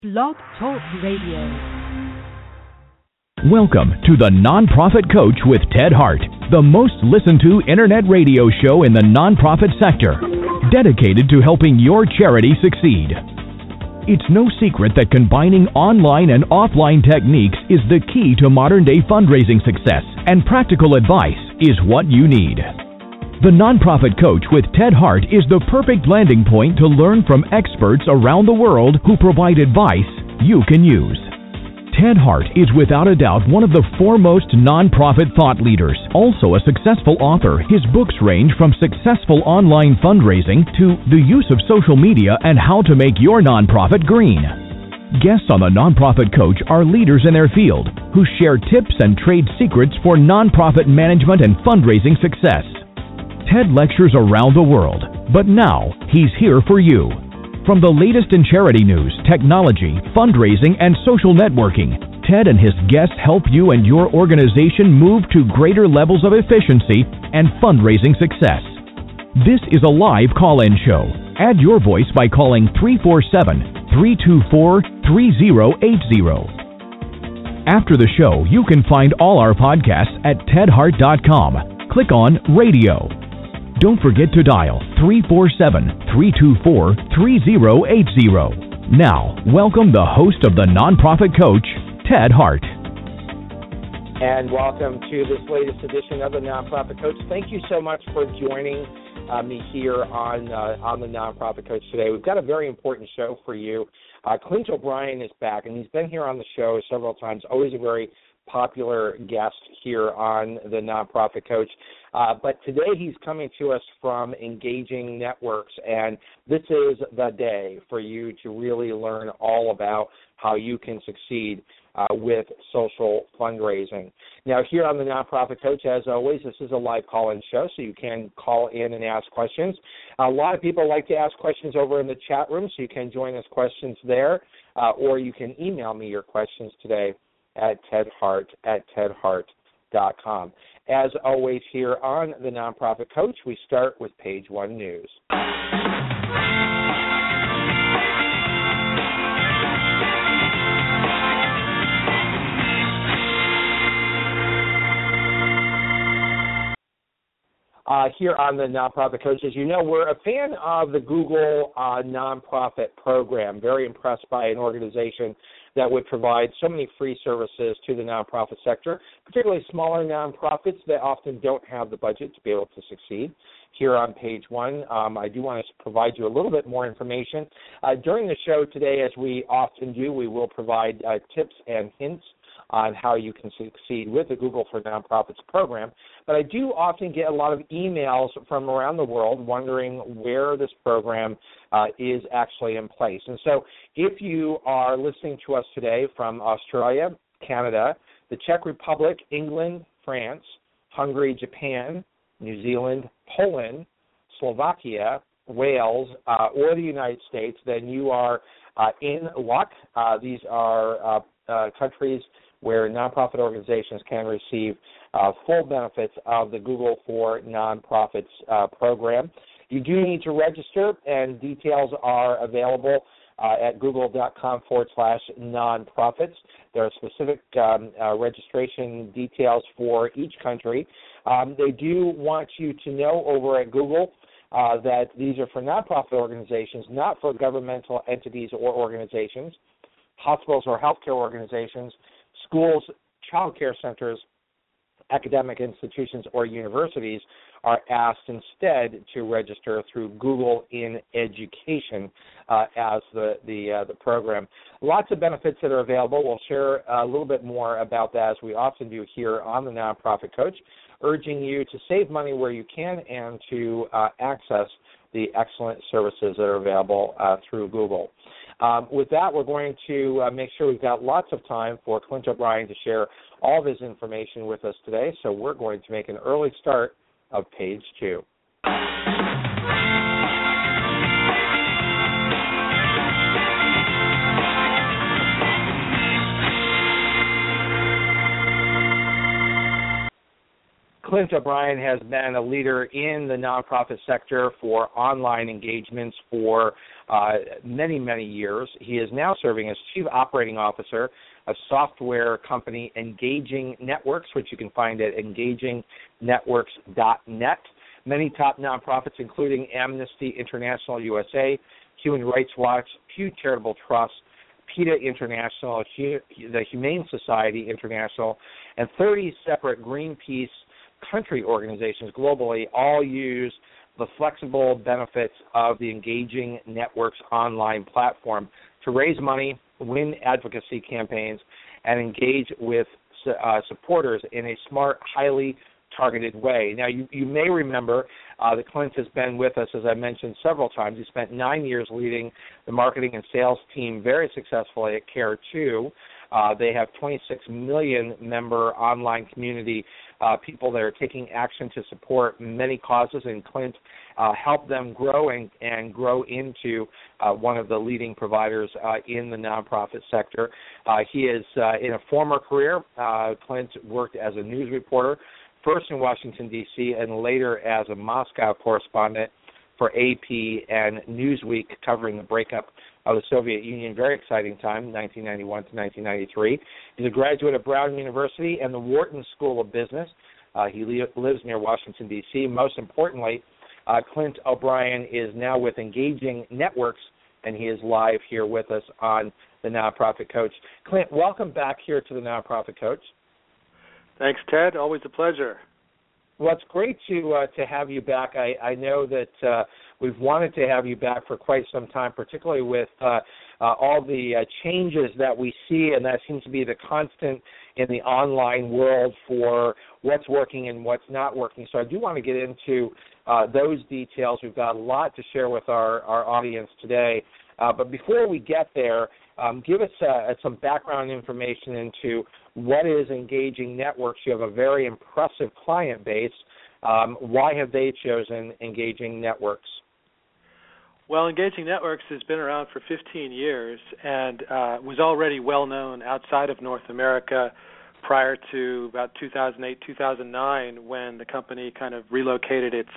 Blog Talk Radio. Welcome to the Nonprofit Coach with Ted Hart, the most listened to internet radio show in the nonprofit sector, dedicated to helping your charity succeed. It's no secret that combining online and offline techniques is the key to modern day fundraising success, and practical advice is what you need. The Nonprofit Coach with Ted Hart is the perfect landing point to learn from experts around the world who provide advice you can use. Ted Hart is without a doubt one of the foremost nonprofit thought leaders. Also a successful author, his books range from successful online fundraising to the use of social media and how to make your nonprofit green. Guests on the Nonprofit Coach are leaders in their field who share tips and trade secrets for nonprofit management and fundraising success. Ted lectures around the world, but now he's here for you. From the latest in charity news, technology, fundraising, and social networking, Ted and his guests help you and your organization move to greater levels of efficiency and fundraising success. This is a live call in show. Add your voice by calling 347 324 3080. After the show, you can find all our podcasts at tedhart.com. Click on Radio. Don't forget to dial 347 324 3080. Now, welcome the host of the Nonprofit Coach, Ted Hart. And welcome to this latest edition of the Nonprofit Coach. Thank you so much for joining uh, me here on uh, on the Nonprofit Coach today. We've got a very important show for you. Uh, Clint O'Brien is back, and he's been here on the show several times. Always a very popular guest here on the Nonprofit Coach. Uh, but today he's coming to us from Engaging Networks, and this is the day for you to really learn all about how you can succeed uh, with social fundraising. Now, here on the Nonprofit Coach, as always, this is a live call in show, so you can call in and ask questions. A lot of people like to ask questions over in the chat room, so you can join us questions there, uh, or you can email me your questions today at tedhart at tedhart.com. As always, here on the Nonprofit Coach, we start with page one news. Uh, here on the Nonprofit Coach. As you know, we're a fan of the Google uh, Nonprofit Program. Very impressed by an organization that would provide so many free services to the nonprofit sector, particularly smaller nonprofits that often don't have the budget to be able to succeed. Here on page one, um, I do want to provide you a little bit more information. Uh, during the show today, as we often do, we will provide uh, tips and hints on how you can succeed with the Google for Nonprofits program. But I do often get a lot of emails from around the world wondering where this program uh, is actually in place. And so if you are listening to us today from Australia, Canada, the Czech Republic, England, France, Hungary, Japan, New Zealand, Poland, Slovakia, Wales, uh, or the United States, then you are uh, in luck. Uh, these are uh, uh, countries where nonprofit organizations can receive uh, full benefits of the Google for Nonprofits uh, program. You do need to register, and details are available uh, at google.com forward slash nonprofits. There are specific um, uh, registration details for each country. Um, they do want you to know over at Google uh, that these are for nonprofit organizations, not for governmental entities or organizations, hospitals or healthcare organizations, schools, child care centers, academic institutions, or universities are asked instead to register through Google in Education uh, as the the, uh, the program. Lots of benefits that are available. We'll share a little bit more about that as we often do here on the Nonprofit Coach, urging you to save money where you can and to uh, access the excellent services that are available uh, through Google. Um, with that, we're going to uh, make sure we've got lots of time for Clint O'Brien to share all of his information with us today. So we're going to make an early start of page two. Clint O'Brien has been a leader in the nonprofit sector for online engagements for uh, many, many years. He is now serving as Chief Operating Officer of software company Engaging Networks, which you can find at engagingnetworks.net. Many top nonprofits, including Amnesty International USA, Human Rights Watch, Pew Charitable Trust, PETA International, the Humane Society International, and 30 separate Greenpeace country organizations globally all use the flexible benefits of the Engaging Networks online platform to raise money, win advocacy campaigns, and engage with uh, supporters in a smart, highly targeted way. Now, you, you may remember uh, that Clint has been with us, as I mentioned several times. He spent nine years leading the marketing and sales team very successfully at Care2. Uh, they have 26 million member online community uh, people that are taking action to support many causes, and Clint uh, helped them grow and, and grow into uh, one of the leading providers uh, in the nonprofit sector. Uh, he is uh, in a former career. Clint worked as a news reporter, first in Washington D.C. and later as a Moscow correspondent for AP and Newsweek, covering the breakup of the Soviet Union. Very exciting time, 1991 to 1993. He's a graduate of Brown University and the Wharton School of Business. Uh, he li- lives near Washington, D.C. Most importantly, uh, Clint O'Brien is now with Engaging Networks, and he is live here with us on the Nonprofit Coach. Clint, welcome back here to the Nonprofit Coach. Thanks, Ted. Always a pleasure. Well, it's great to uh, to have you back. I, I know that uh, we've wanted to have you back for quite some time, particularly with uh, uh, all the uh, changes that we see, and that seems to be the constant in the online world for what's working and what's not working. So I do want to get into uh, those details. We've got a lot to share with our our audience today. But before we get there, um, give us some background information into what is Engaging Networks. You have a very impressive client base. Um, why have they chosen Engaging Networks? Well, Engaging Networks has been around for 15 years and uh, was already well known outside of North America prior to about 2008, 2009, when the company kind of relocated its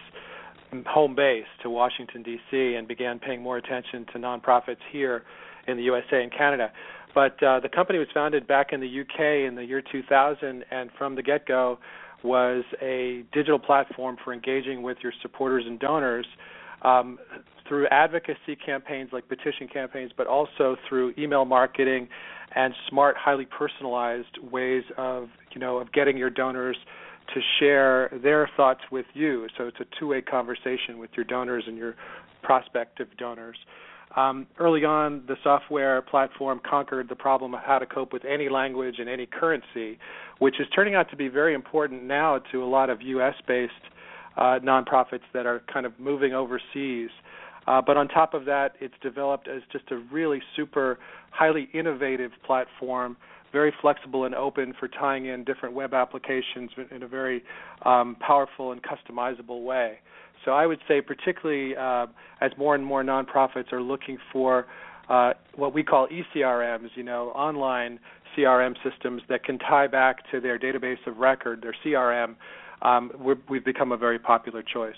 home base to Washington, D.C., and began paying more attention to nonprofits here in the USA and Canada. But uh, the company was founded back in the UK in the year 2000, and from the get-go was a digital platform for engaging with your supporters and donors um, through advocacy campaigns like petition campaigns, but also through email marketing and smart, highly personalized ways of you know of getting your donors to share their thoughts with you. So it's a two-way conversation with your donors and your prospective donors. Um, early on, the software platform conquered the problem of how to cope with any language and any currency, which is turning out to be very important now to a lot of U.S.-based uh, nonprofits that are kind of moving overseas. Uh, but on top of that, it's developed as just a really super, highly innovative platform, very flexible and open for tying in different web applications in a very um, powerful and customizable way. So I would say, particularly uh, as more and more nonprofits are looking for uh, what we call ECRMs, you know, online CRM systems that can tie back to their database of record, their CRM, um, we've become a very popular choice.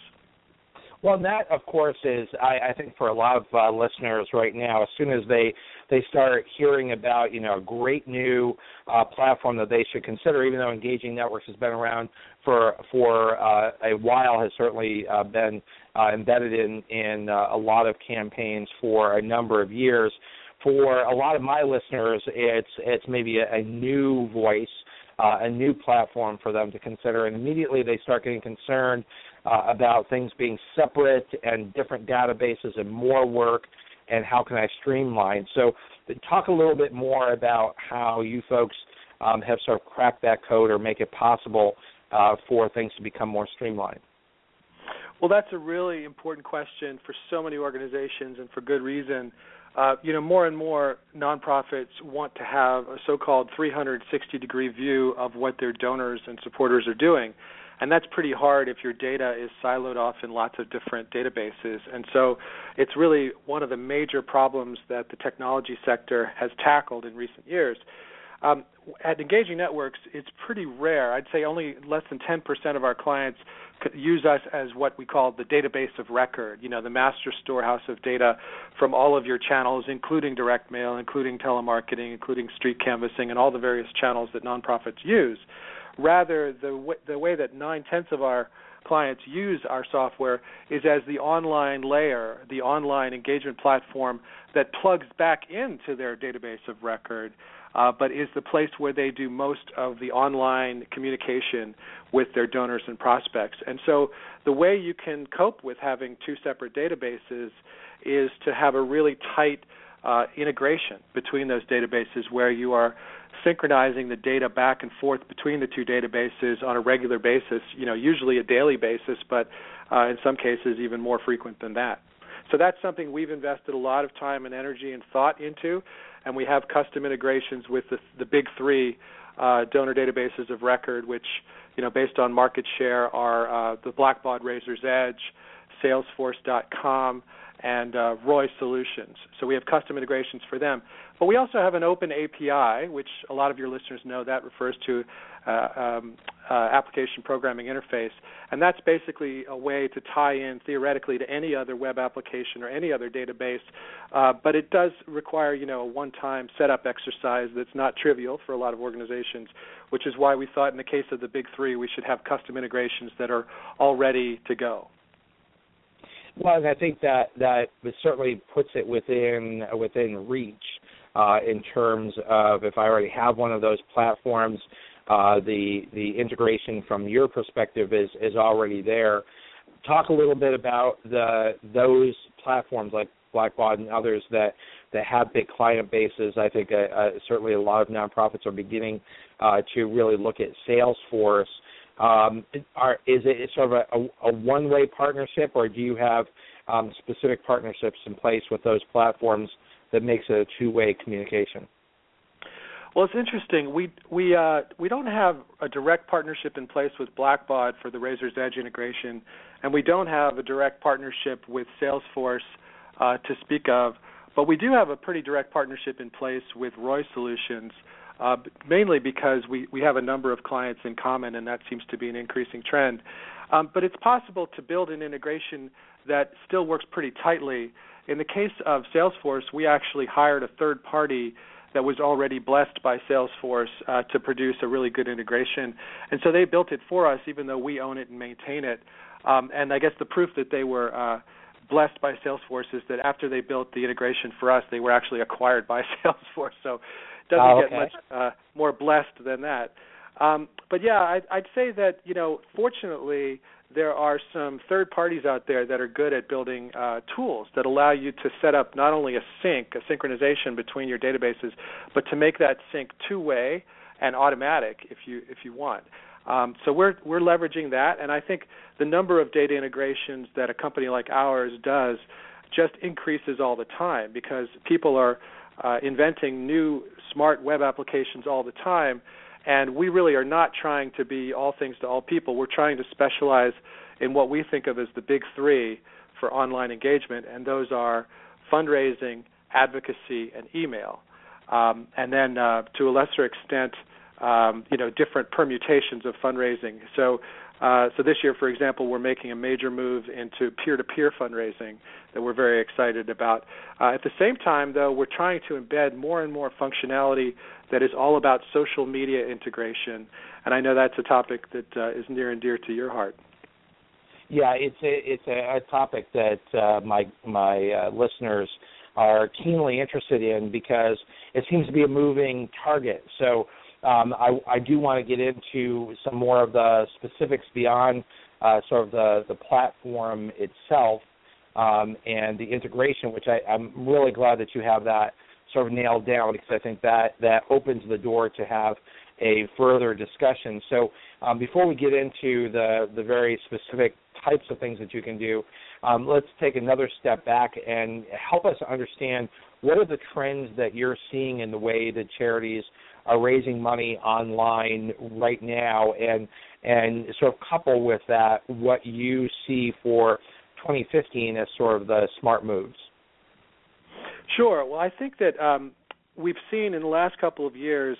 Well, that of course is I, I think for a lot of uh, listeners right now, as soon as they they start hearing about you know a great new uh, platform that they should consider, even though Engaging Networks has been around for for uh, a while, has certainly uh, been uh, embedded in in uh, a lot of campaigns for a number of years. For a lot of my listeners, it's it's maybe a, a new voice. Uh, a new platform for them to consider, and immediately they start getting concerned uh, about things being separate and different databases and more work and how can I streamline. So, talk a little bit more about how you folks um, have sort of cracked that code or make it possible uh, for things to become more streamlined. Well, that's a really important question for so many organizations and for good reason. uh, you know, more and more nonprofits want to have a so-called 360-degree view of what their donors and supporters are doing, and that's pretty hard if your data is siloed off in lots of different databases. And so, it's really one of the major problems that the technology sector has tackled in recent years. Um, at Engaging Networks, it's pretty rare. I'd say only less than 10% of our clients use us as what we call the database of record, you know, the master storehouse of data from all of your channels, including direct mail, including telemarketing, including street canvassing, and all the various channels that nonprofits use. Rather, the, w- the way that nine tenths of our clients use our software is as the online layer, the online engagement platform that plugs back into their database of record uh, but is the place where they do most of the online communication with their donors and prospects. And so the way you can cope with having two separate databases is to have a really tight uh, integration between those databases where you are synchronizing the data back and forth between the two databases on a regular basis, you know, usually a daily basis, but uh, in some cases even more frequent than that. So that's something we've invested a lot of time and energy and thought into and we have custom integrations with the, the big three uh, donor databases of record, which you know based on market share are uh, the Blackbaud Razor's Edge, Salesforce.com, and uh, Roy Solutions. So we have custom integrations for them. But we also have an open API, which a lot of your listeners know that refers to uh, um, uh, application programming interface, and that's basically a way to tie in theoretically to any other web application or any other database. Uh, but it does require, you know, a one-time setup exercise that's not trivial for a lot of organizations, which is why we thought in the case of the big three we should have custom integrations that are all ready to go. Well, I think that that certainly puts it within within reach uh, in terms of if I already have one of those platforms, uh, the the integration from your perspective is is already there. Talk a little bit about the those platforms like Blackbaud and others that that have big client bases. I think uh, uh, certainly a lot of nonprofits are beginning uh, to really look at Salesforce um, are, is it sort of a, a, one-way partnership, or do you have um, specific partnerships in place with those platforms that makes it a two-way communication? Well, it's interesting. We we uh, we don't have a direct partnership in place with Blackbaud for the Razor's Edge integration, and we don't have a direct partnership with Salesforce uh, to speak of. But we do have a pretty direct partnership in place with Roy Solutions, uh, mainly because we, we have a number of clients in common, and that seems to be an increasing trend. Um, but it's possible to build an integration that still works pretty tightly. In the case of Salesforce, we actually hired a third party that was already blessed by Salesforce uh, to produce a really good integration. And so they built it for us, even though we own it and maintain it. Um, and I guess the proof that they were uh, blessed by Salesforce is that after they built the integration for us, they were actually acquired by Salesforce. So doesn't oh, okay. get much uh, more blessed than that. Um, but yeah, I'd, I'd say that you know, fortunately, there are some third parties out there that are good at building uh, tools that allow you to set up not only a sync, a synchronization between your databases, but to make that sync two-way and automatic if you if you want. Um, so we're we're leveraging that, and I think the number of data integrations that a company like ours does just increases all the time because people are uh, inventing new smart web applications all the time. And we really are not trying to be all things to all people. We're trying to specialize in what we think of as the big three for online engagement, and those are fundraising, advocacy, and email. Um, and then, uh, to a lesser extent, um, you know, different permutations of fundraising. So uh, so this year, for example, we're making a major move into peer-to-peer fundraising that we're very excited about. Uh, at the same time, though, we're trying to embed more and more functionality that is all about social media integration, and I know that's a topic that uh, is near and dear to your heart. Yeah, it's a it's a, a topic that uh, my my uh, listeners are keenly interested in because it seems to be a moving target. So um, I, I, do want to get into some more of the specifics beyond uh, sort of the, the platform itself um, and the integration, which I, I'm really glad that you have that sort of nailed down because I think that that opens the door to have a further discussion. So um, before we get into the the very specific types of things that you can do, um, let's take another step back and help us understand what are the trends that you're seeing in the way that charities are raising money online right now, and and sort of couple with that what you see for 2015 as sort of the smart moves. Sure. Well, I think that um, we've seen in the last couple of years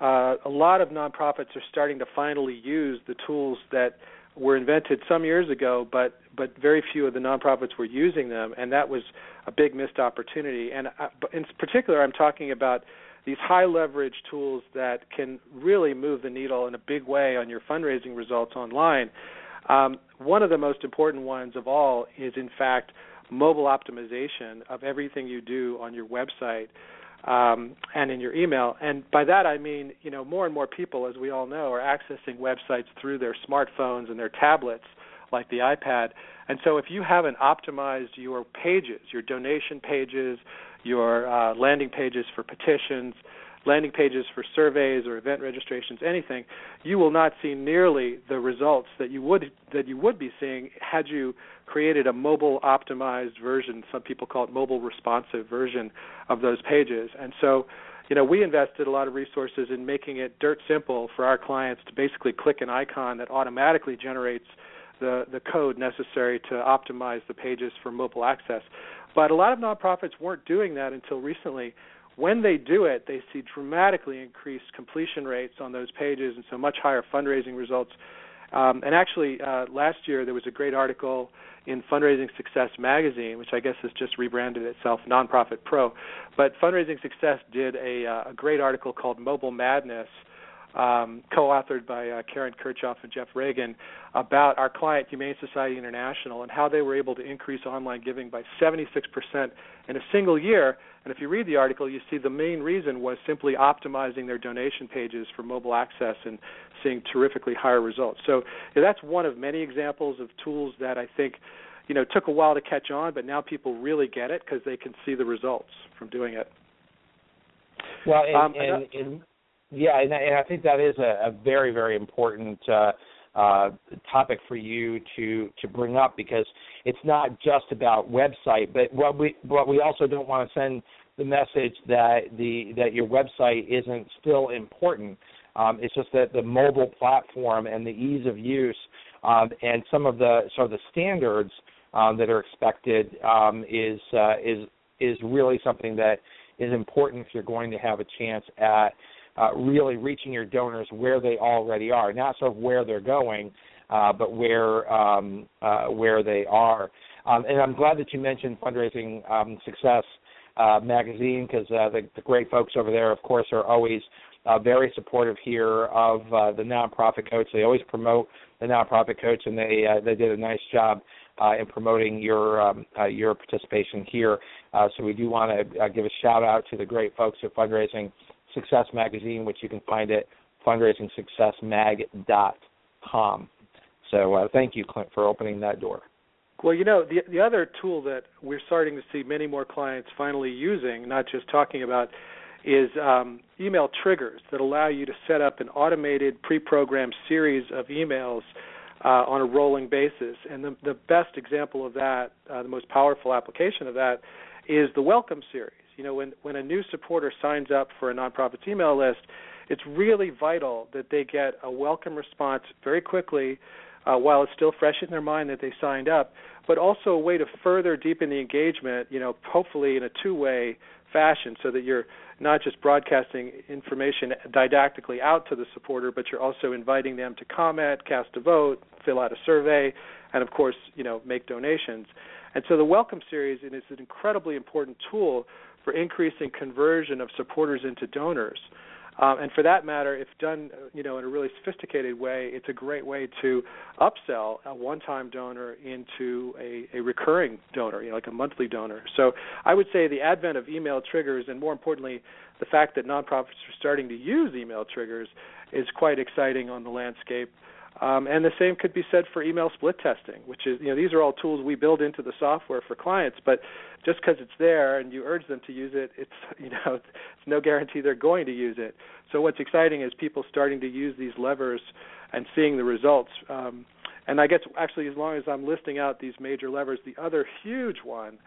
uh, a lot of nonprofits are starting to finally use the tools that were invented some years ago, but but very few of the nonprofits were using them, and that was a big missed opportunity. And uh, in particular, I'm talking about these high leverage tools that can really move the needle in a big way on your fundraising results online. Um, one of the most important ones of all is, in fact, mobile optimization of everything you do on your website um, and in your email. And by that I mean, you know, more and more people, as we all know, are accessing websites through their smartphones and their tablets, like the iPad. And so, if you haven't optimized your pages, your donation pages, your uh, landing pages for petitions, landing pages for surveys or event registrations, anything, you will not see nearly the results that you would that you would be seeing had you created a mobile optimized version. Some people call it mobile responsive version of those pages. And so, you know, we invested a lot of resources in making it dirt simple for our clients to basically click an icon that automatically generates the the code necessary to optimize the pages for mobile access. But a lot of nonprofits weren't doing that until recently when they do it, they see dramatically increased completion rates on those pages, and so much higher fundraising results. Um, and actually, uh, last year there was a great article in Fundraising Success magazine, which I guess has just rebranded itself Nonprofit Pro. But Fundraising Success did a, uh, a great article called Mobile Madness, um, co-authored by uh, Karen Kirchhoff and Jeff Reagan, about our client Humane Society International and how they were able to increase online giving by 76% in a single year. And if you read the article, you see the main reason was simply optimizing their donation pages for mobile access and seeing terrifically higher results. So yeah, that's one of many examples of tools that I think you know took a while to catch on, but now people really get it because they can see the results from doing it. Well, and, um, and, and yeah, and, and I think that is a, a very, very important uh, uh, topic for you to to bring up because it's not just about website, but what we what we also don't want to send the message that the that your website isn't still important. Um, it's just that the mobile platform and the ease of use um, and some of the sort of the standards um, that are expected um, is uh, is is really something that is important if you're going to have a chance at uh, really reaching your donors where they already are, not sort of where they're going, uh, but where um, uh, where they are. Um, and I'm glad that you mentioned fundraising um, success uh, magazine because uh, the, the great folks over there, of course, are always uh, very supportive here of uh, the nonprofit coach. They always promote the nonprofit coach, and they uh, they did a nice job uh, in promoting your um, uh, your participation here. Uh, so we do want to uh, give a shout out to the great folks at Fundraising Success Magazine, which you can find at fundraisingsuccessmag.com. So uh, thank you, Clint, for opening that door. Well, you know, the the other tool that we're starting to see many more clients finally using, not just talking about, is um, email triggers that allow you to set up an automated, pre-programmed series of emails uh, on a rolling basis. And the, the best example of that, uh, the most powerful application of that, is the Welcome series. You know, when when a new supporter signs up for a nonprofit's email list, it's really vital that they get a welcome response very quickly uh, while it's still fresh in their mind that they signed up, but also a way to further deepen the engagement, you know, hopefully in a two-way fashion so that you're not just broadcasting information didactically out to the supporter, but you're also inviting them to comment, cast a vote, fill out a survey, and of course, you know, make donations. And so the Welcome Series is an incredibly important tool for increasing conversion of supporters into donors. Um, and for that matter, if done, you know, in a really sophisticated way, it's a great way to upsell a one-time donor into a, a recurring donor, you know, like a monthly donor. So I would say the advent of email triggers, and more importantly, the fact that nonprofits are starting to use email triggers, is quite exciting on the landscape. Um, and the same could be said for email split testing, which is, you know, these are all tools we build into the software for clients. But just because it's there and you urge them to use it, it's, you know, it's no guarantee they're going to use it. So what's exciting is people starting to use these levers and seeing the results. Um, And I guess actually, as long as I'm listing out these major levers, the other huge one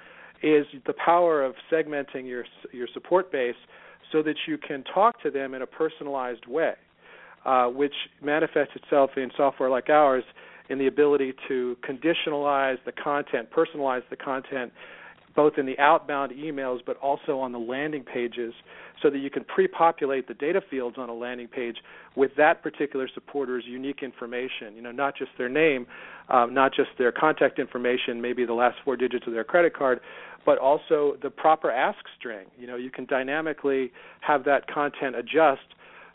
is the power of segmenting your your support base so that you can talk to them in a personalized way, uh, which manifests itself in software like ours in the ability to conditionalize the content, personalize the content, both in the outbound emails but also on the landing pages so that you can pre-populate the data fields on a landing page with that particular supporter's unique information. You know, not just their name, um, not just their contact information, maybe the last four digits of their credit card, but also the proper ask string. You know, you can dynamically have that content adjust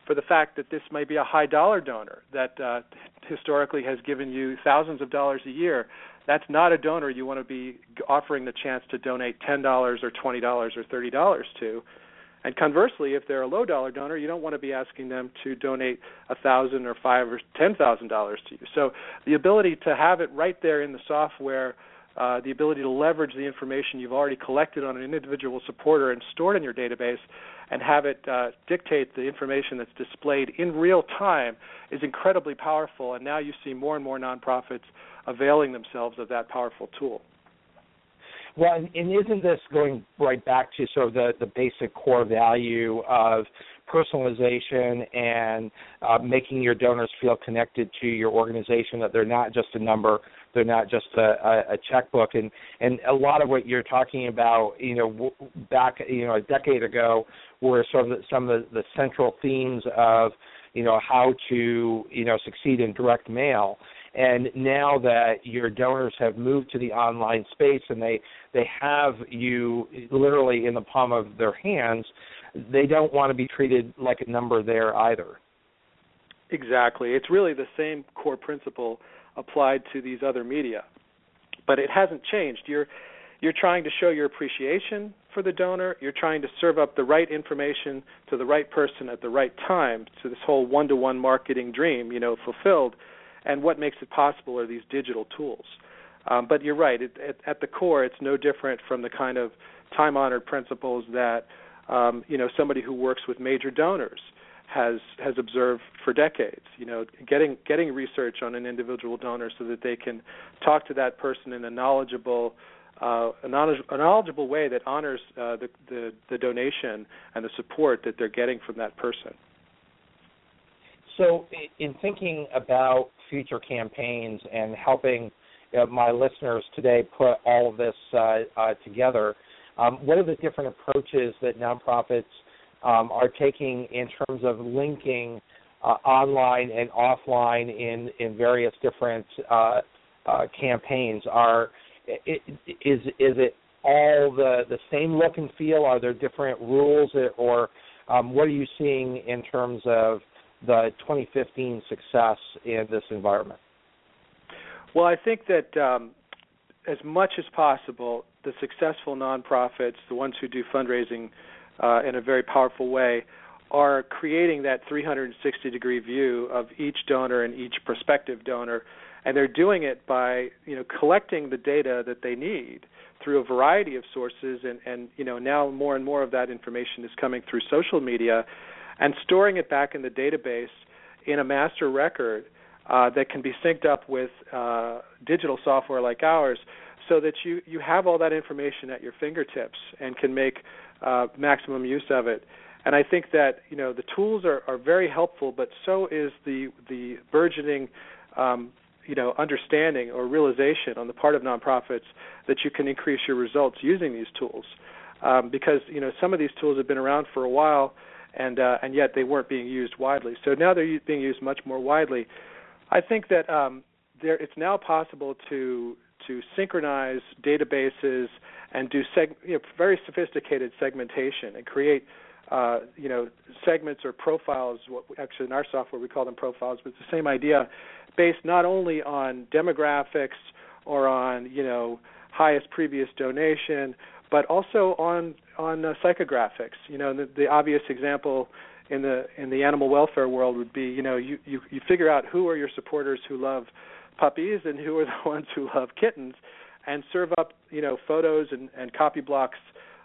for the fact that this may be a high dollar donor that uh, historically has given you thousands of dollars a year. That's not a donor you want to be offering the chance to donate $10 or $20 or $30 to. And conversely, if they're a low dollar donor, you don't want to be asking them to donate a thousand or five or ten thousand dollars to you. So the ability to have it right there in the software, uh, the ability to leverage the information you've already collected on an individual supporter and stored in your database, and have it uh, dictate the information that's displayed in real time is incredibly powerful. And now you see more and more nonprofits availing themselves of that powerful tool. Well, and, isn't this going right back to sort of the, the basic core value of personalization and uh, making your donors feel connected to your organization, that they're not just a number, they're not just a, a, a checkbook, and and a lot of what you're talking about, you know, back you know a decade ago, were sort of the, some of the, the central themes of you know how to you know succeed in direct mail and now that your donors have moved to the online space and they they have you literally in the palm of their hands, they don't want to be treated like a number there either. Exactly. It's really the same core principle applied to these other media. But it hasn't changed. You're you're trying to show your appreciation for the donor. You're trying to serve up the right information to the right person at the right time. So this whole one-to-one marketing dream, you know, fulfilled and what makes it possible are these digital tools. Um, but you're right. It, at, at, the core, it's no different from the kind of time-honored principles that um, you know somebody who works with major donors has has observed for decades. You know, getting getting research on an individual donor so that they can talk to that person in a knowledgeable uh, a, knowledge, a knowledgeable way that honors uh, the, the the donation and the support that they're getting from that person. So, in thinking about future campaigns and helping uh, my listeners today put all of this uh, uh, together, um, what are the different approaches that nonprofits um, are taking in terms of linking uh, online and offline in in various different uh, uh, campaigns? Are is is it all the the same look and feel? Are there different rules, or um, what are you seeing in terms of the 2015 success in this environment? Well, I think that um, as much as possible, the successful nonprofits, the ones who do fundraising uh, in a very powerful way, are creating that 360 degree view of each donor and each prospective donor, and they're doing it by you know collecting the data that they need through a variety of sources, and and you know now more and more of that information is coming through social media and storing it back in the database in a master record uh, that can be synced up with uh, digital software like ours so that you, you have all that information at your fingertips and can make uh, maximum use of it. And I think that you know the tools are, are very helpful, but so is the the burgeoning um, you know understanding or realization on the part of nonprofits that you can increase your results using these tools. Um, because you know some of these tools have been around for a while, and uh, and yet they weren't being used widely. So now they're being used much more widely. I think that um, there it's now possible to to synchronize databases and do seg- you know, very sophisticated segmentation and create uh, you know segments or profiles. What actually in our software we call them profiles, but it's the same idea, based not only on demographics or on you know highest previous donation, but also on on uh, psychographics. You know, the, the obvious example in the in the animal welfare world would be, you know, you, you you figure out who are your supporters who love puppies and who are the ones who love kittens, and serve up, you know, photos and, and copy blocks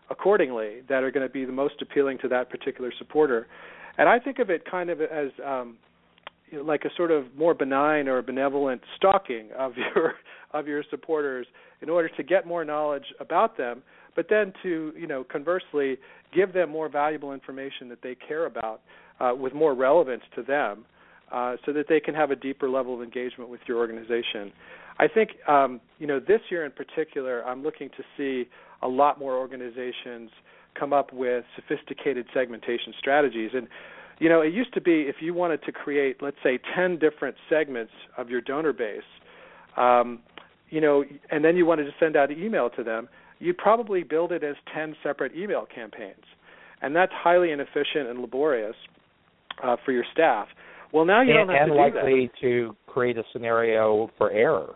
accordingly that are going to be the most appealing to that particular supporter. And I think of it kind of as um, like a sort of more benign or benevolent stalking of your of your supporters in order to get more knowledge about them, but then to you know conversely give them more valuable information that they care about uh, with more relevance to them, uh, so that they can have a deeper level of engagement with your organization. I think um, you know this year in particular, I'm looking to see a lot more organizations come up with sophisticated segmentation strategies and you know, it used to be if you wanted to create, let's say, 10 different segments of your donor base, um, you know, and then you wanted to send out an email to them, you'd probably build it as 10 separate email campaigns. And that's highly inefficient and laborious uh, for your staff. Well, now you and, don't have and to do that. likely to create a scenario for error.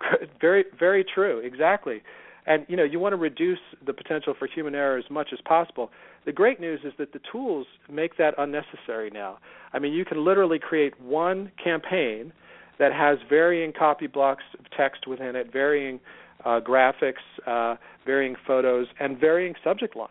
Very, very true. Exactly. And you know, you want to reduce the potential for human error as much as possible. The great news is that the tools make that unnecessary now. I mean, you can literally create one campaign that has varying copy blocks of text within it, varying uh, graphics, uh, varying photos, and varying subject lines.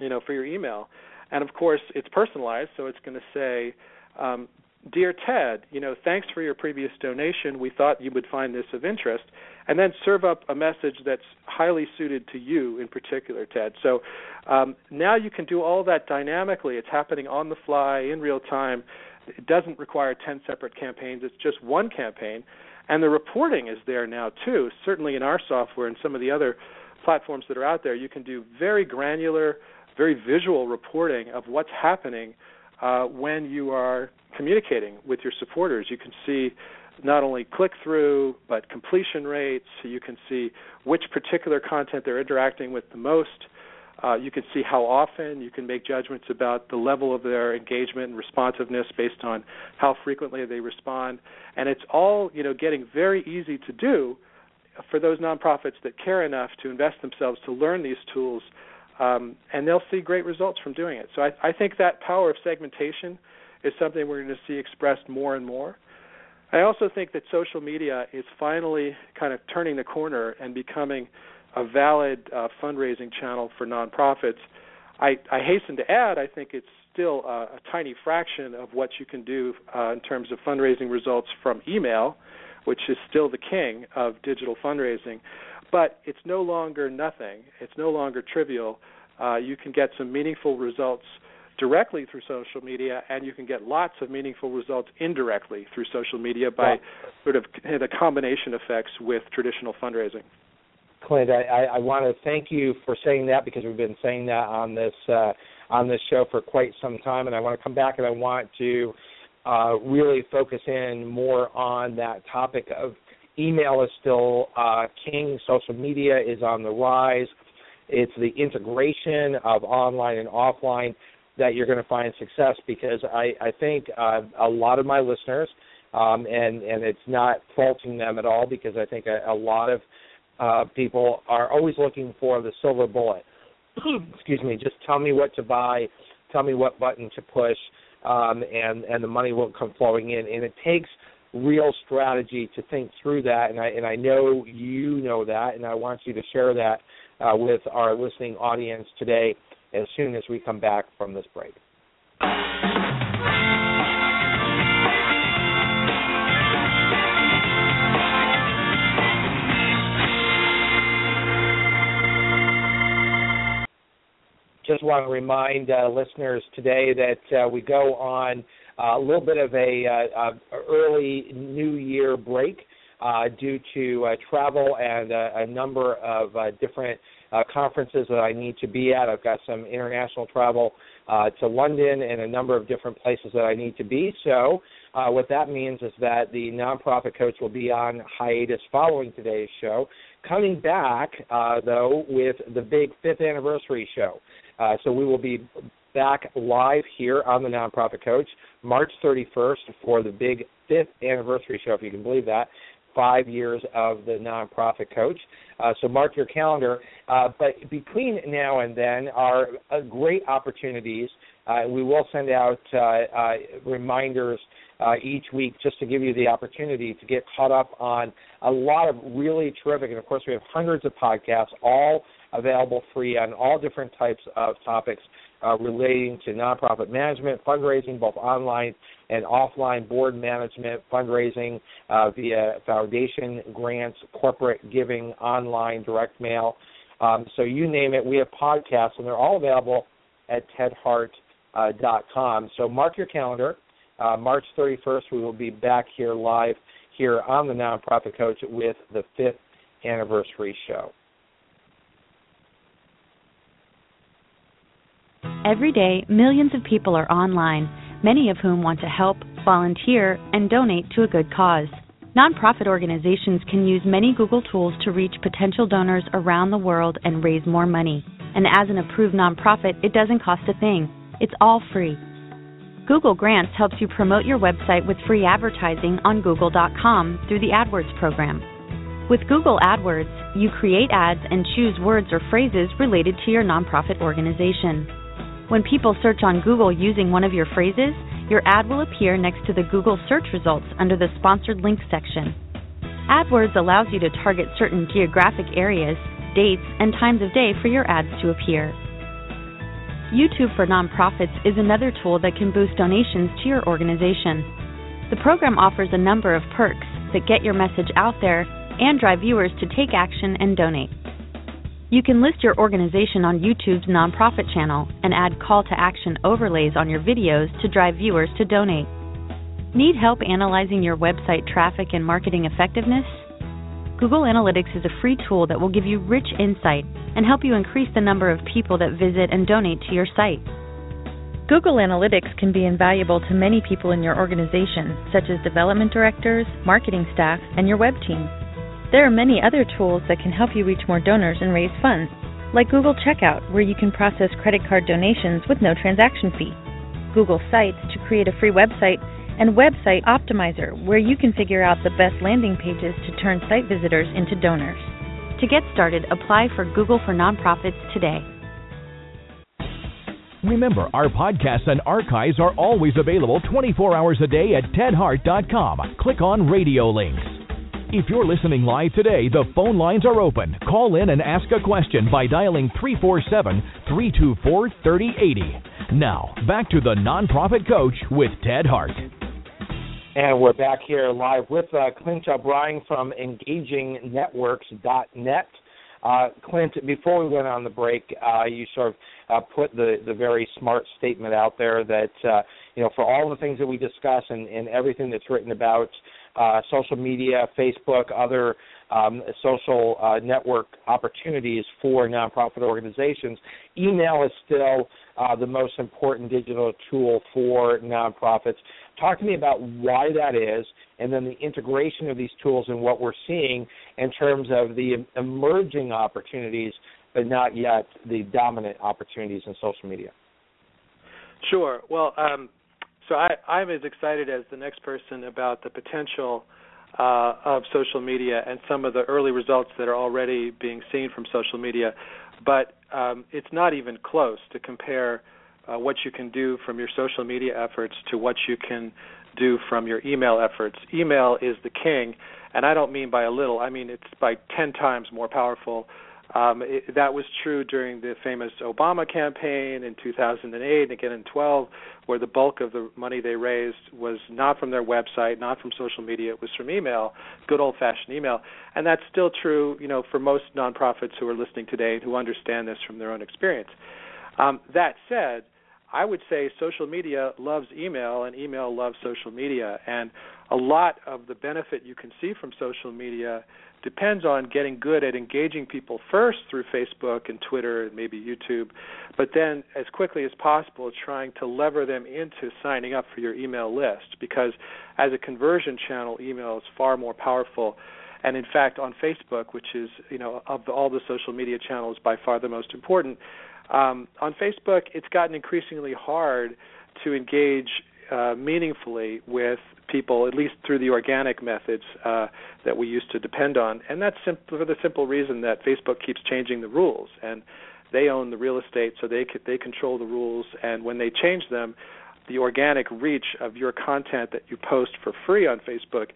You know, for your email, and of course, it's personalized, so it's going to say. Um, Dear Ted, you know, thanks for your previous donation. We thought you would find this of interest and then serve up a message that's highly suited to you in particular, Ted. So um, now you can do all that dynamically. It's happening on the fly in real time. It doesn't require 10 separate campaigns, it's just one campaign. And the reporting is there now, too. Certainly in our software and some of the other platforms that are out there, you can do very granular, very visual reporting of what's happening uh, when you are communicating with your supporters. You can see not only click through but completion rates. You can see which particular content they're interacting with the most. Uh, you can see how often. You can make judgments about the level of their engagement and responsiveness based on how frequently they respond. And it's all you know getting very easy to do for those nonprofits that care enough to invest themselves to learn these tools. Um, and they'll see great results from doing it. So I, I think that power of segmentation is something we're going to see expressed more and more. I also think that social media is finally kind of turning the corner and becoming a valid uh, fundraising channel for nonprofits. I, I hasten to add, I think it's still a, a tiny fraction of what you can do uh, in terms of fundraising results from email, which is still the king of digital fundraising. But it's no longer nothing. It's no longer trivial. Uh, you can get some meaningful results directly through social media, and you can get lots of meaningful results indirectly through social media by sort of the combination effects with traditional fundraising. Clint, I, I want to thank you for saying that because we've been saying that on this uh, on this show for quite some time, and I want to come back and I want to uh, really focus in more on that topic of email is still uh, king, social media is on the rise. It's the integration of online and offline that you're going to find success because I, I think uh, a lot of my listeners, um, and and it's not faulting them at all because I think a, a lot of uh, people are always looking for the silver bullet. Excuse me. Just tell me what to buy, tell me what button to push, um, and and the money will come flowing in. And it takes real strategy to think through that. And I and I know you know that, and I want you to share that uh, with our listening audience today as soon as we come back from this break. Just want to remind uh, listeners today that uh, we go on a little bit of a uh, early New Year break uh, due to uh, travel and a number of different uh, conferences that I need to be at. I've got some international travel uh, to London and a number of different places that I need to be. So, uh, what that means is that the nonprofit coach will be on hiatus following today's show. Coming back, uh, though, with the big fifth anniversary show. Uh, so, we will be back live here on the Nonprofit Coach March 31st for the big fifth anniversary show, if you can believe that five years of the nonprofit coach. Uh, so mark your calendar. Uh, but between now and then are uh, great opportunities. Uh, we will send out uh, uh, reminders each week just to give you the opportunity to get caught up on a lot of really terrific. And of course, we have hundreds of podcasts, all available free on all different types of topics uh, relating to nonprofit management, fundraising, both online and offline, board management, fundraising uh, via foundation grants, corporate giving, online, direct mail. Um, so you name it, we have podcasts, and they're all available at tedhart.com. So mark your calendar. Uh, March 31st, we will be back here live here on the Nonprofit Coach with the fifth anniversary show. Every day, millions of people are online, many of whom want to help, volunteer, and donate to a good cause. Nonprofit organizations can use many Google tools to reach potential donors around the world and raise more money. And as an approved nonprofit, it doesn't cost a thing. It's all free. Google Grants helps you promote your website with free advertising on google.com through the AdWords program. With Google AdWords, you create ads and choose words or phrases related to your nonprofit organization. When people search on Google using one of your phrases, your ad will appear next to the Google search results under the sponsored links section. AdWords allows you to target certain geographic areas, dates, and times of day for your ads to appear. YouTube for Nonprofits is another tool that can boost donations to your organization. The program offers a number of perks that get your message out there and drive viewers to take action and donate. You can list your organization on YouTube's nonprofit channel and add call to action overlays on your videos to drive viewers to donate. Need help analyzing your website traffic and marketing effectiveness? Google Analytics is a free tool that will give you rich insight and help you increase the number of people that visit and donate to your site. Google Analytics can be invaluable to many people in your organization, such as development directors, marketing staff, and your web team. There are many other tools that can help you reach more donors and raise funds, like Google Checkout, where you can process credit card donations with no transaction fee, Google Sites to create a free website, and Website Optimizer, where you can figure out the best landing pages to turn site visitors into donors. To get started, apply for Google for Nonprofits today. Remember, our podcasts and archives are always available 24 hours a day at tedhart.com. Click on radio links. If you're listening live today, the phone lines are open. Call in and ask a question by dialing 347 324 3080. Now, back to the Nonprofit Coach with Ted Hart. And we're back here live with uh, Clint O'Brien from EngagingNetworks.net. Uh, Clint, before we went on the break, uh, you sort of uh, put the, the very smart statement out there that uh, you know for all the things that we discuss and, and everything that's written about uh, social media, Facebook, other um, social uh, network opportunities for nonprofit organizations. Email is still uh, the most important digital tool for nonprofits. Talk to me about why that is, and then the integration of these tools and what we're seeing in terms of the emerging opportunities, but not yet the dominant opportunities in social media. Sure. Well, um, so I, I'm as excited as the next person about the potential uh, of social media and some of the early results that are already being seen from social media. But um, it's not even close to compare uh, what you can do from your social media efforts to what you can do from your email efforts. Email is the king, and I don't mean by a little. I mean it's by 10 times more powerful um, it, that was true during the famous Obama campaign in 2008 and again in 12, where the bulk of the money they raised was not from their website, not from social media, it was from email, good old-fashioned email, and that's still true, you know, for most nonprofits who are listening today and who understand this from their own experience. Um, that said, I would say social media loves email and email loves social media, and a lot of the benefit you can see from social media depends on getting good at engaging people first through Facebook and Twitter and maybe YouTube, but then as quickly as possible trying to lever them into signing up for your email list because as a conversion channel, email is far more powerful. And in fact, on Facebook, which is you know of all the social media channels by far the most important, um, on Facebook it's gotten increasingly hard to engage uh, meaningfully with people, at least through the organic methods uh, that we used to depend on. And that's for the simple reason that Facebook keeps changing the rules, and they own the real estate, so they they control the rules. And when they change them, the organic reach of your content that you post for free on Facebook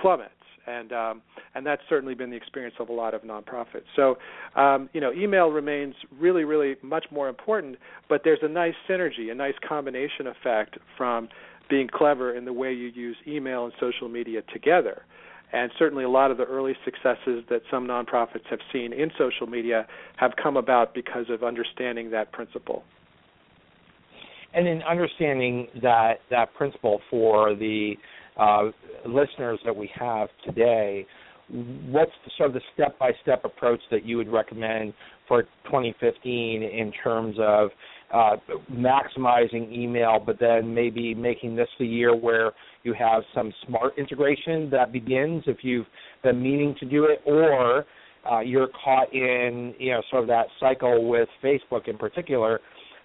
plummets. And um, and that's certainly been the experience of a lot of nonprofits. So, um, you know, email remains really, really much more important, but there's a nice synergy, a nice combination effect from being clever in the way you use email and social media together. And certainly, a lot of the early successes that some nonprofits have seen in social media have come about because of understanding that principle. And in understanding that that principle for the uh, listeners that we have today, what's the, sort of the step-by-step approach that you would recommend for 2015 in terms of uh, maximizing email, but then maybe making this the year where you have some smart integration that begins if you've been meaning to do it, or uh, you're caught in you know sort of that cycle with Facebook in particular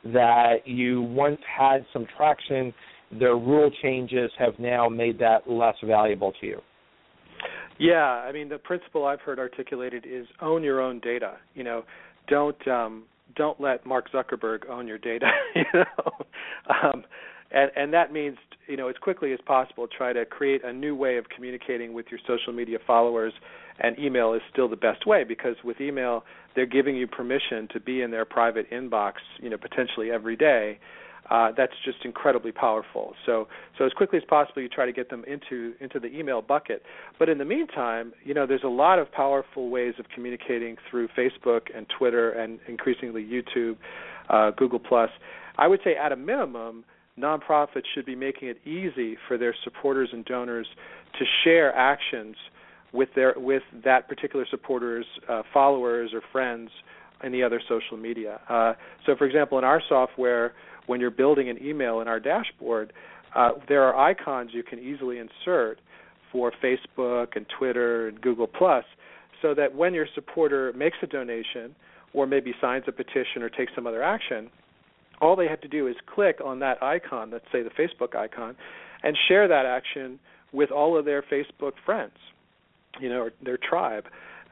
that you once had some traction. Their rule changes have now made that less valuable to you. Yeah, I mean the principle I've heard articulated is own your own data. You know, don't um, don't let Mark Zuckerberg own your data. you know, um, and and that means you know as quickly as possible try to create a new way of communicating with your social media followers. And email is still the best way because with email they're giving you permission to be in their private inbox, you know, potentially every day uh, that's just incredibly powerful. So so as quickly as possible, you try to get them into into the email bucket. But in the meantime, you know, there's a lot of powerful ways of communicating through Facebook and Twitter and increasingly YouTube, uh, Google Plus. I would say at a minimum, nonprofits should be making it easy for their supporters and donors to share actions with their with that particular supporter's uh, followers or friends in the other social media. Uh, so, for example, in our software, when you're building an email in our dashboard, uh, there are icons you can easily insert for Facebook and Twitter and Google Plus, so that when your supporter makes a donation or maybe signs a petition or takes some other action, all they have to do is click on that icon, let's say the Facebook icon, and share that action with all of their Facebook friends, you know, or their tribe.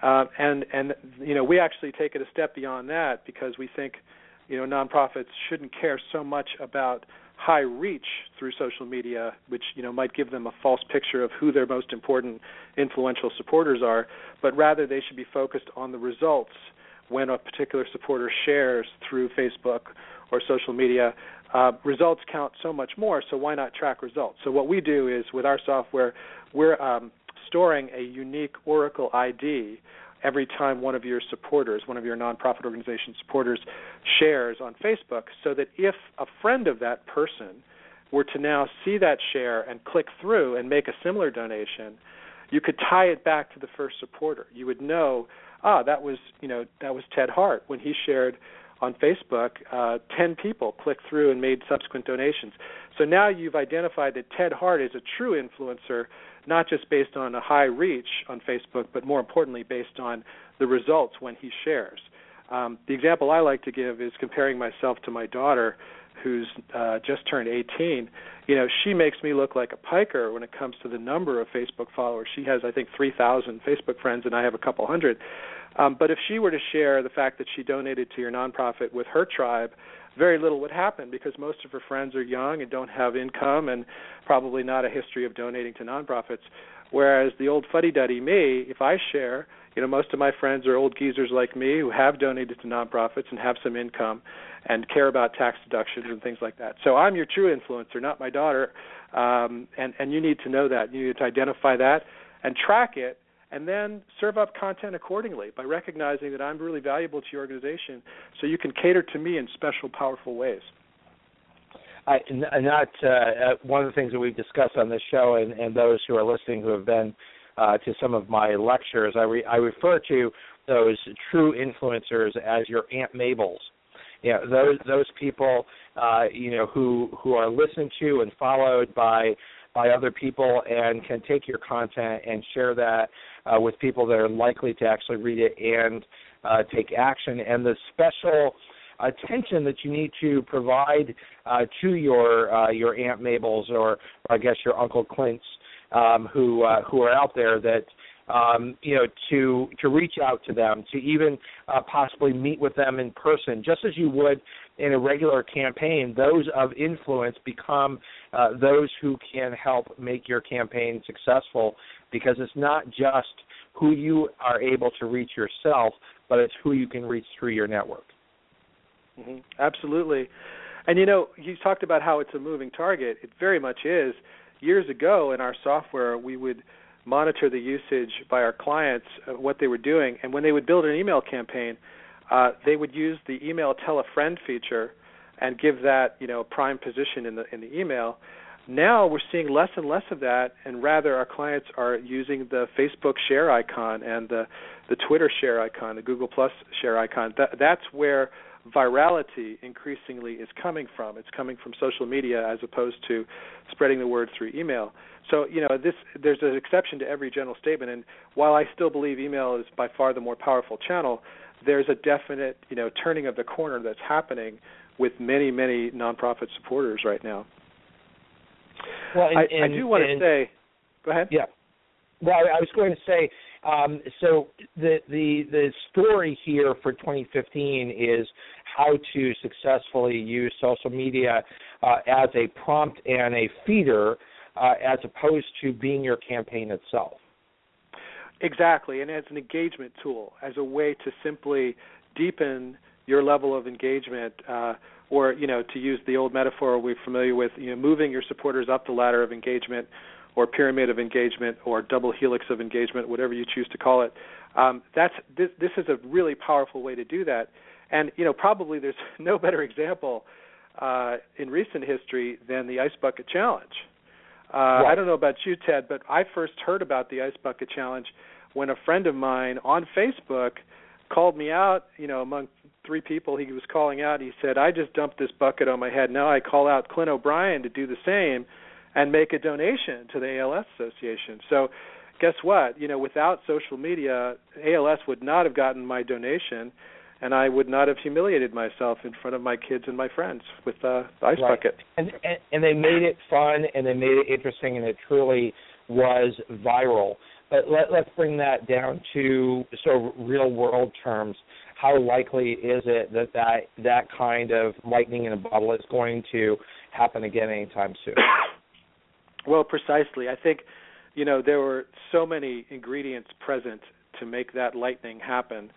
Uh, and and you know we actually take it a step beyond that because we think you know nonprofits shouldn't care so much about high reach through social media, which you know might give them a false picture of who their most important influential supporters are, but rather they should be focused on the results when a particular supporter shares through Facebook or social media. Uh, results count so much more, so why not track results? So what we do is with our software, we're um, storing a unique Oracle ID every time one of your supporters, one of your nonprofit organization supporters, shares on Facebook, so that if a friend of that person were to now see that share and click through and make a similar donation, you could tie it back to the first supporter. You would know, ah, that was you know that was Ted Hart when he shared on Facebook. Uh, Ten people clicked through and made subsequent donations. So now you've identified that Ted Hart is a true influencer not just based on a high reach on Facebook, but more importantly, based on the results when he shares. Um, the example I like to give is comparing myself to my daughter, who's uh, just turned 18. You know, she makes me look like a piker when it comes to the number of Facebook followers. She has, I think, 3,000 Facebook friends, and I have a couple hundred. Um, but if she were to share the fact that she donated to your nonprofit with her tribe, very little would happen because most of her friends are young and don't have income and probably not a history of donating to nonprofits. Whereas the old fuddy duddy me, if I share, you know, most of my friends are old geezers like me who have donated to nonprofits and have some income and care about tax deductions and things like that. So I'm your true influencer, not my daughter. Um, and, and you need to know that. You need to identify that and track it and then serve up content accordingly by recognizing that I'm really valuable to your organization so you can cater to me in special, powerful ways. I, not uh, uh, one of the things that we've discussed on this show, and, and those who are listening who have been uh, to some of my lectures, I, re, I refer to those true influencers as your Aunt Mabels. You know, those those people, uh, you know, who who are listened to and followed by by other people and can take your content and share that uh, with people that are likely to actually read it and uh, take action. And the special attention that you need to provide uh, to your uh, your Aunt Mabel's or, or I guess your Uncle Clint's um, who uh, who are out there that um, you know, to to reach out to them, to even uh, possibly meet with them in person, just as you would in a regular campaign, those of influence become uh, those who can help make your campaign successful because it's not just who you are able to reach yourself, but it's who you can reach through your network. Mm-hmm. Absolutely. And you know, you talked about how it's a moving target. It very much is. Years ago in our software, we would monitor the usage by our clients, uh, what they were doing, and when they would build an email campaign, uh, they would use the email tell a friend feature and give that you know prime position in the in the email. Now we're seeing less and less of that, and rather our clients are using the Facebook share icon and the the Twitter share icon, the Google Plus share icon. That, that's where virality increasingly is coming from. It's coming from social media as opposed to spreading the word through email. So you know this there's an exception to every general statement, and while I still believe email is by far the more powerful channel, there's a definite you know turning of the corner that's happening with many many nonprofit supporters right now. Well, and, I, and, I do want and, to say, go ahead. Yeah. Well, I was going to say, um, so the the the story here for 2015 is how to successfully use social media uh, as a prompt and a feeder, uh, as opposed to being your campaign itself. Exactly, and as an engagement tool, as a way to simply deepen your level of engagement, uh, or you know, to use the old metaphor we're familiar with, you know, moving your supporters up the ladder of engagement, or pyramid of engagement, or double helix of engagement, whatever you choose to call it. Um, that's this, this is a really powerful way to do that, and you know, probably there's no better example uh, in recent history than the Ice Bucket Challenge. Uh, right. I don't know about you, Ted, but I first heard about the Ice Bucket Challenge when a friend of mine on Facebook called me out, you know, among three people he was calling out. He said, "I just dumped this bucket on my head. Now I call out Clint O'Brien to do the same and make a donation to the ALS Association." So, guess what? You know, without social media, ALS would not have gotten my donation, and I would not have humiliated myself in front of my kids and my friends with uh, the ice right. bucket. And, and and they made it fun and they made it interesting, and it truly was viral. But let, let's bring that down to sort of real world terms. How likely is it that, that that kind of lightning in a bottle is going to happen again anytime soon? Well, precisely. I think you know there were so many ingredients present to make that lightning happen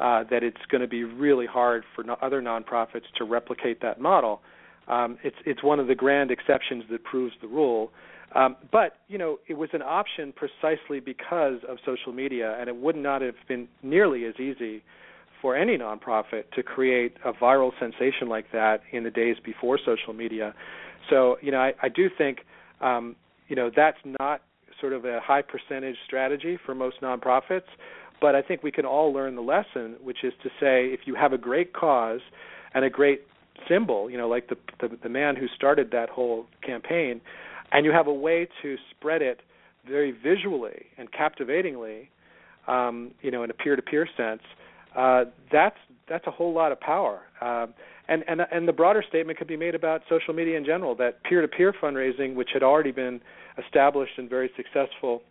uh, that it's going to be really hard for no- other nonprofits to replicate that model. Um, it's it's one of the grand exceptions that proves the rule. Um, but you know, it was an option precisely because of social media, and it would not have been nearly as easy for any nonprofit to create a viral sensation like that in the days before social media. So you know, I, I do think um, you know that's not sort of a high percentage strategy for most nonprofits, but I think we can all learn the lesson, which is to say, if you have a great cause and a great symbol, you know, like the the, the man who started that whole campaign and you have a way to spread it very visually and captivatingly, um, you know, in a peer-to-peer sense, uh, that's that's a whole lot of power. Um, and and and the broader statement could be made about social media in general that peer-to-peer fundraising, which had already been established and very successful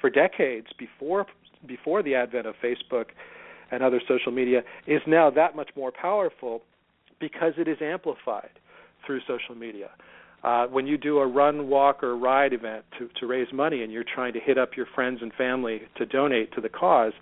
for decades before before the advent of Facebook and other social media, is now that much more powerful because it is amplified through social media uh, when you do a run, walk, or ride event to, to raise money and you're trying to hit up your friends and family to donate to the cause,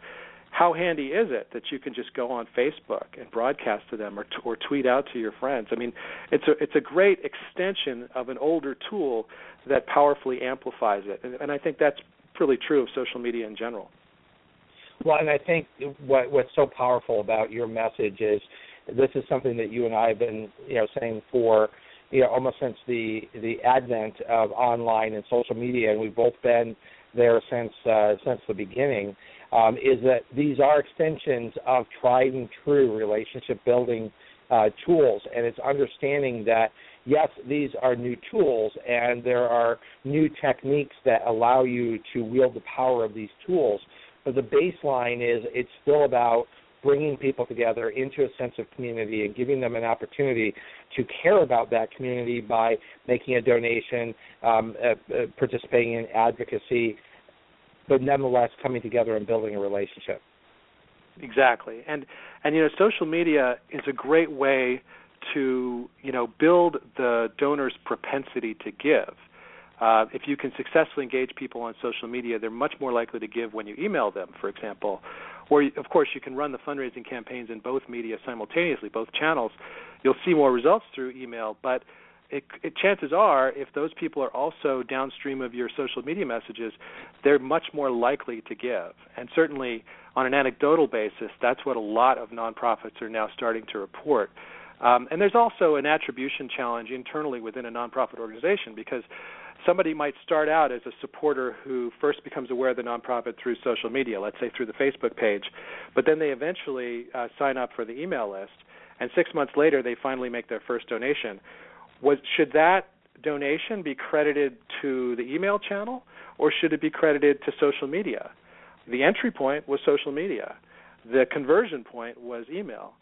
how handy is it that you can just go on Facebook and broadcast to them or, t- or tweet out to your friends? I mean, it's a it's a great extension of an older tool that powerfully amplifies it, and, and I think that's really true of social media in general. Well, and I think what what's so powerful about your message is this is something that you and I have been you know saying for you know, almost since the the advent of online and social media, and we've both been there since uh, since the beginning. Um, is that these are extensions of tried and true relationship building uh, tools, and it's understanding that yes, these are new tools, and there are new techniques that allow you to wield the power of these tools. But the baseline is it's still about bringing people together into a sense of community and giving them an opportunity to care about that community by making a donation, um, uh, uh, participating in advocacy, but nonetheless coming together and building a relationship. Exactly, and and you know, social media is a great way to you know build the donor's propensity to give. Uh, if you can successfully engage people on social media, they're much more likely to give when you email them, for example. Or, of course, you can run the fundraising campaigns in both media simultaneously, both channels. You'll see more results through email, but it, it, chances are, if those people are also downstream of your social media messages, they're much more likely to give. And certainly, on an anecdotal basis, that's what a lot of nonprofits are now starting to report. Um, and there's also an attribution challenge internally within a nonprofit organization because somebody might start out as a supporter who first becomes aware of the nonprofit through social media, let's say through the Facebook page, but then they eventually uh, sign up for the email list, and six months later they finally make their first donation. Was should that donation be credited to the email channel, or should it be credited to social media? The entry point was social media. The conversion point was email.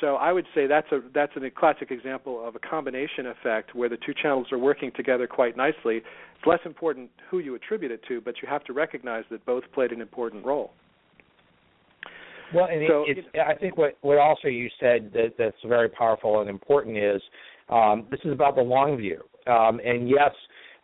So I would say that's a that's a classic example of a combination effect where the two channels are working together quite nicely. It's less important who you attribute it to, but you have to recognize that both played an important role. Well, and so, it, it's, I think what what also you said that that's very powerful and important is um, this is about the long view. Um, and yes,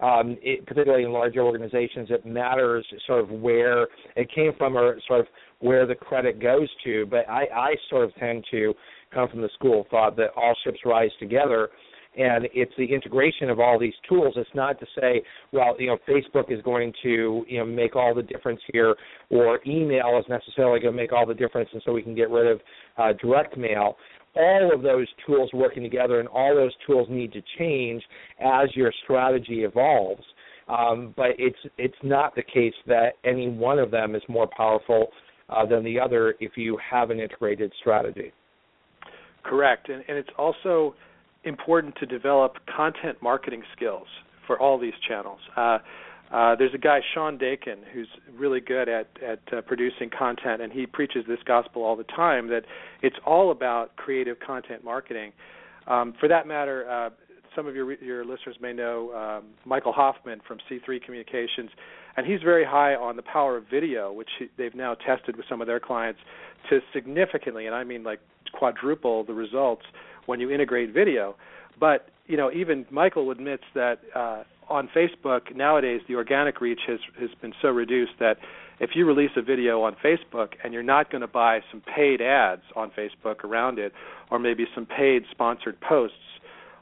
um, it, particularly in larger organizations, it matters sort of where it came from or sort of where the credit goes to. But I, I sort of tend to come from the school thought that all ships rise together and it's the integration of all these tools. It's not to say, well, you know, Facebook is going to you know make all the difference here, or email is necessarily going to make all the difference, and so we can get rid of uh, direct mail. All of those tools working together, and all those tools need to change as your strategy evolves. Um, but it's it's not the case that any one of them is more powerful uh, than the other if you have an integrated strategy. Correct, and, and it's also important to develop content marketing skills for all these channels. Uh, uh, there's a guy, Sean Dakin, who's really good at at uh, producing content, and he preaches this gospel all the time that it's all about creative content marketing. Um, for that matter, uh, some of your your listeners may know um, Michael Hoffman from See3 Communications, and he's very high on the power of video, which he, they've now tested with some of their clients to significantly, and I mean like quadruple the results when you integrate video. But you know, even Michael admits that uh, on Facebook nowadays the organic reach has has been so reduced that if you release a video on Facebook and you're not going to buy some paid ads on Facebook around it, or maybe some paid sponsored posts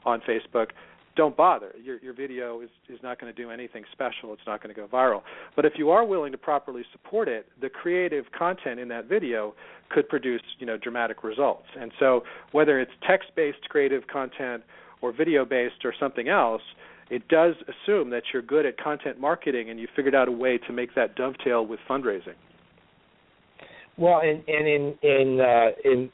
on Facebook, don't bother. Your your video is is not going to do anything special. It's not going to go viral. But if you are willing to properly support it, the creative content in that video could produce you know dramatic results. And so whether it's text-based creative content or video-based or something else, it does assume that you're good at content marketing and you figured out a way to make that dovetail with fundraising. Well, and, and in in uh, in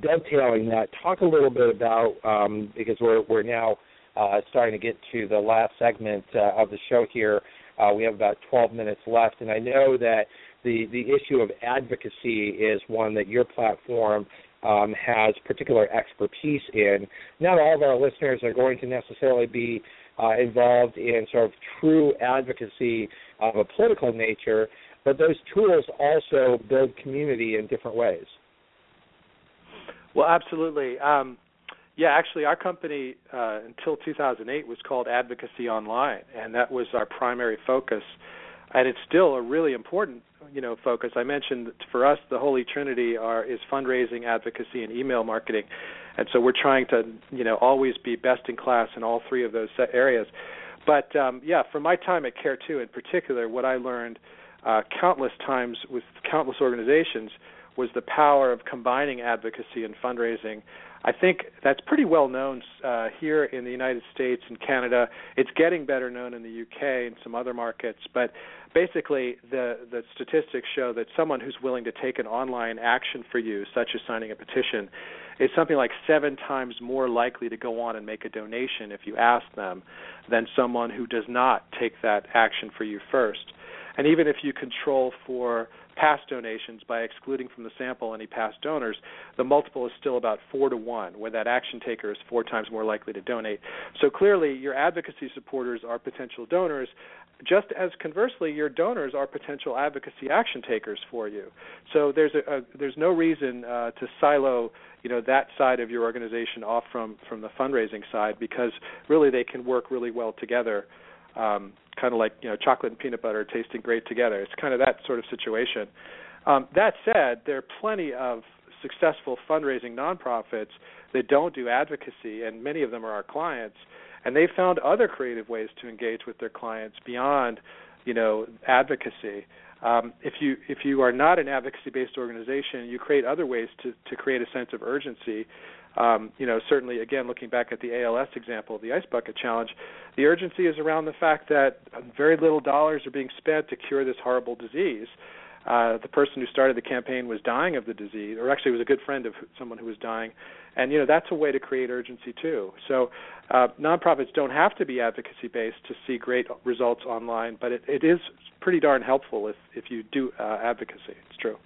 dovetailing that, talk a little bit about um, because we're we're now uh, starting to get to the last segment uh, of the show here. Uh, we have about 12 minutes left, and I know that the the issue of advocacy is one that your platform um, has particular expertise in. Not all of our listeners are going to necessarily be uh, involved in sort of true advocacy of a political nature, but those tools also build community in different ways. Well, absolutely. Um, yeah, actually, our company uh, until 2008 was called Advocacy Online, and that was our primary focus. And it's still a really important, you know, focus. I mentioned for us, the Holy Trinity are is fundraising, advocacy, and email marketing, and so we're trying to, you know, always be best in class in all three of those areas. But um, yeah, from my time at Care2 in particular, what I learned uh, countless times with countless organizations was the power of combining advocacy and fundraising I think that's pretty well known uh, here in the United States and Canada. It's getting better known in the UK and some other markets, but basically the the statistics show that someone who's willing to take an online action for you, such as signing a petition, is something like seven times more likely to go on and make a donation if you ask them than someone who does not take that action for you first. And even if you control for past donations by excluding from the sample any past donors, the multiple is still about four to one, where that action taker is four times more likely to donate. So clearly, your advocacy supporters are potential donors, just as conversely, your donors are potential advocacy action takers for you. So there's a, a there's no reason uh, to silo you know that side of your organization off from from the fundraising side because really they can work really well together um, kind of like you know chocolate and peanut butter tasting great together. It's kind of that sort of situation. Um, that said, there are plenty of successful fundraising nonprofits that don't do advocacy, and many of them are our clients. And they found other creative ways to engage with their clients beyond, you know, advocacy. Um, if you if you are not an advocacy-based organization, you create other ways to to create a sense of urgency um, you know, certainly, again, looking back at the ALS example the Ice Bucket Challenge, the urgency is around the fact that very little dollars are being spent to cure this horrible disease. Uh, the person who started the campaign was dying of the disease, or actually was a good friend of someone who was dying, and you know that's a way to create urgency too. So uh, nonprofits don't have to be advocacy based to see great results online, but it, it is pretty darn helpful if if you do uh, advocacy. It's true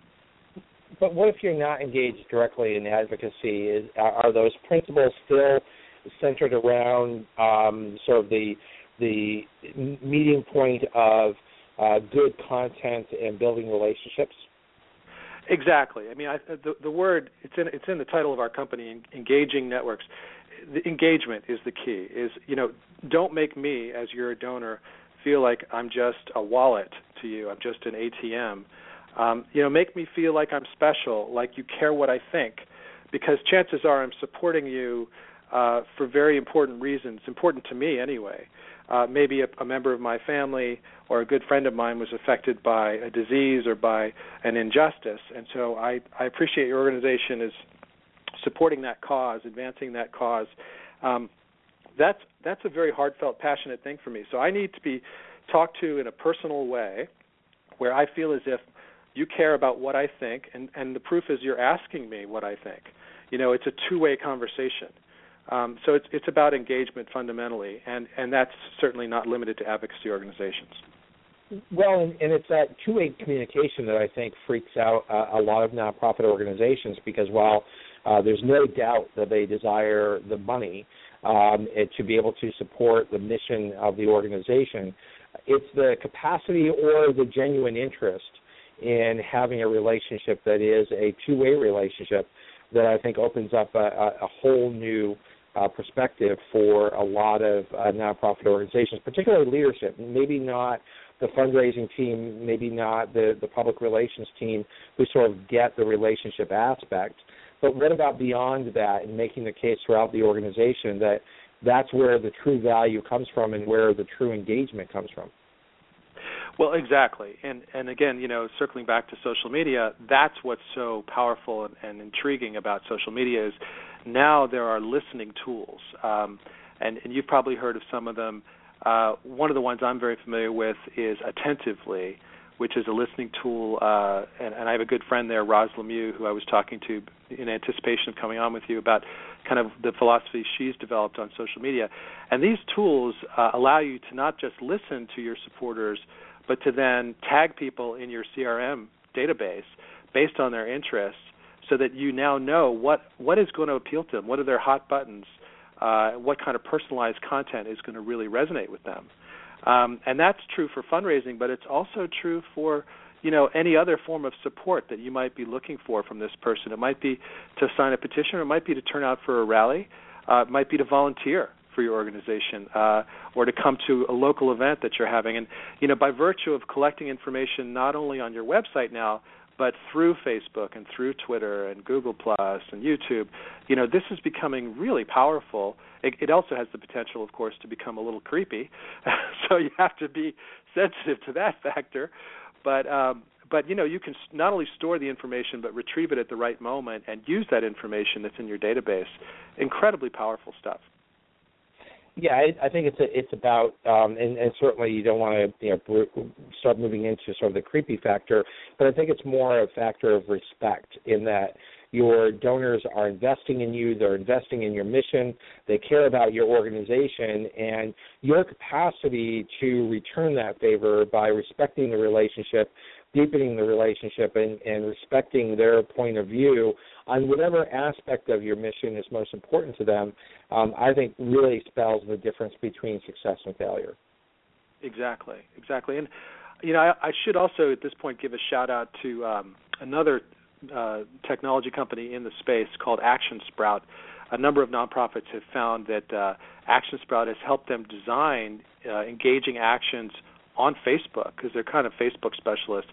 but what if you're not engaged directly in advocacy? Is, are, those principles still centered around um, sort of the the meeting point of uh, good content and building relationships? Exactly. I mean, I, the the word it's in it's in the title of our company, engaging networks. The engagement is the key. Is you know, don't make me as your donor feel like I'm just a wallet to you. I'm just an ATM um, you know, make me feel like I'm special, like you care what I think, because chances are I'm supporting you uh, for very important reasons, important to me anyway. Uh, maybe a, a member of my family or a good friend of mine was affected by a disease or by an injustice, and so I, I appreciate your organization is supporting that cause, advancing that cause. Um, that's that's a very heartfelt, passionate thing for me. So I need to be talked to in a personal way, where I feel as if you care about what I think, and and the proof is you're asking me what I think. You know, it's a two-way conversation. Um, so it's it's about engagement fundamentally, and and that's certainly not limited to advocacy organizations. Well, and, and it's that two-way communication that I think freaks out a lot of nonprofit organizations because while uh, there's no doubt that they desire the money um, to be able to support the mission of the organization, it's the capacity or the genuine interest in having a relationship that is a two-way relationship that I think opens up a, a whole new uh, perspective for a lot of uh, nonprofit organizations, particularly leadership. Maybe not the fundraising team, maybe not the, the public relations team who sort of get the relationship aspect. But what about beyond that and making the case throughout the organization that that's where the true value comes from and where the true engagement comes from? Well, exactly, and and again, you know, circling back to social media, that's what's so powerful and, and intriguing about social media is now there are listening tools, um, and and you've probably heard of some of them. Uh, one of the ones I'm very familiar with is Attentively, which is a listening tool, uh, and, and I have a good friend there, Roz Lemieux, who I was talking to in anticipation of coming on with you about kind of the philosophy she's developed on social media. And these tools uh, allow you to not just listen to your supporters, but to then tag people in your CRM database based on their interests so that you now know what what is going to appeal to them, what are their hot buttons, uh, what kind of personalized content is going to really resonate with them. Um, and that's true for fundraising, but it's also true for you know any other form of support that you might be looking for from this person. It might be to sign a petition, it might be to turn out for a rally, uh, it might be to volunteer for your organization uh, or to come to a local event that you're having. And you know, by virtue of collecting information not only on your website now, but through Facebook and through Twitter and Google Plus and YouTube, you know, this is becoming really powerful. It, it also has the potential, of course, to become a little creepy. so you have to be sensitive to that factor. But um, but you know you can not only store the information but retrieve it at the right moment and use that information that's in your database incredibly powerful stuff yeah, I, I think it's a, it's about, um, and, and certainly you don't want to you know start moving into sort of the creepy factor, but I think it's more a factor of respect in that your donors are investing in you, they're investing in your mission, they care about your organization, and your capacity to return that favor by respecting the relationship, deepening the relationship and, and respecting their point of view on whatever aspect of your mission is most important to them, um, I think really spells the difference between success and failure. Exactly, exactly. And you know, I, I should also at this point give a shout out to um, another uh, technology company in the space called Action Sprout. A number of nonprofits have found that uh, Action Sprout has helped them design uh, engaging actions on Facebook because they're kind of Facebook specialists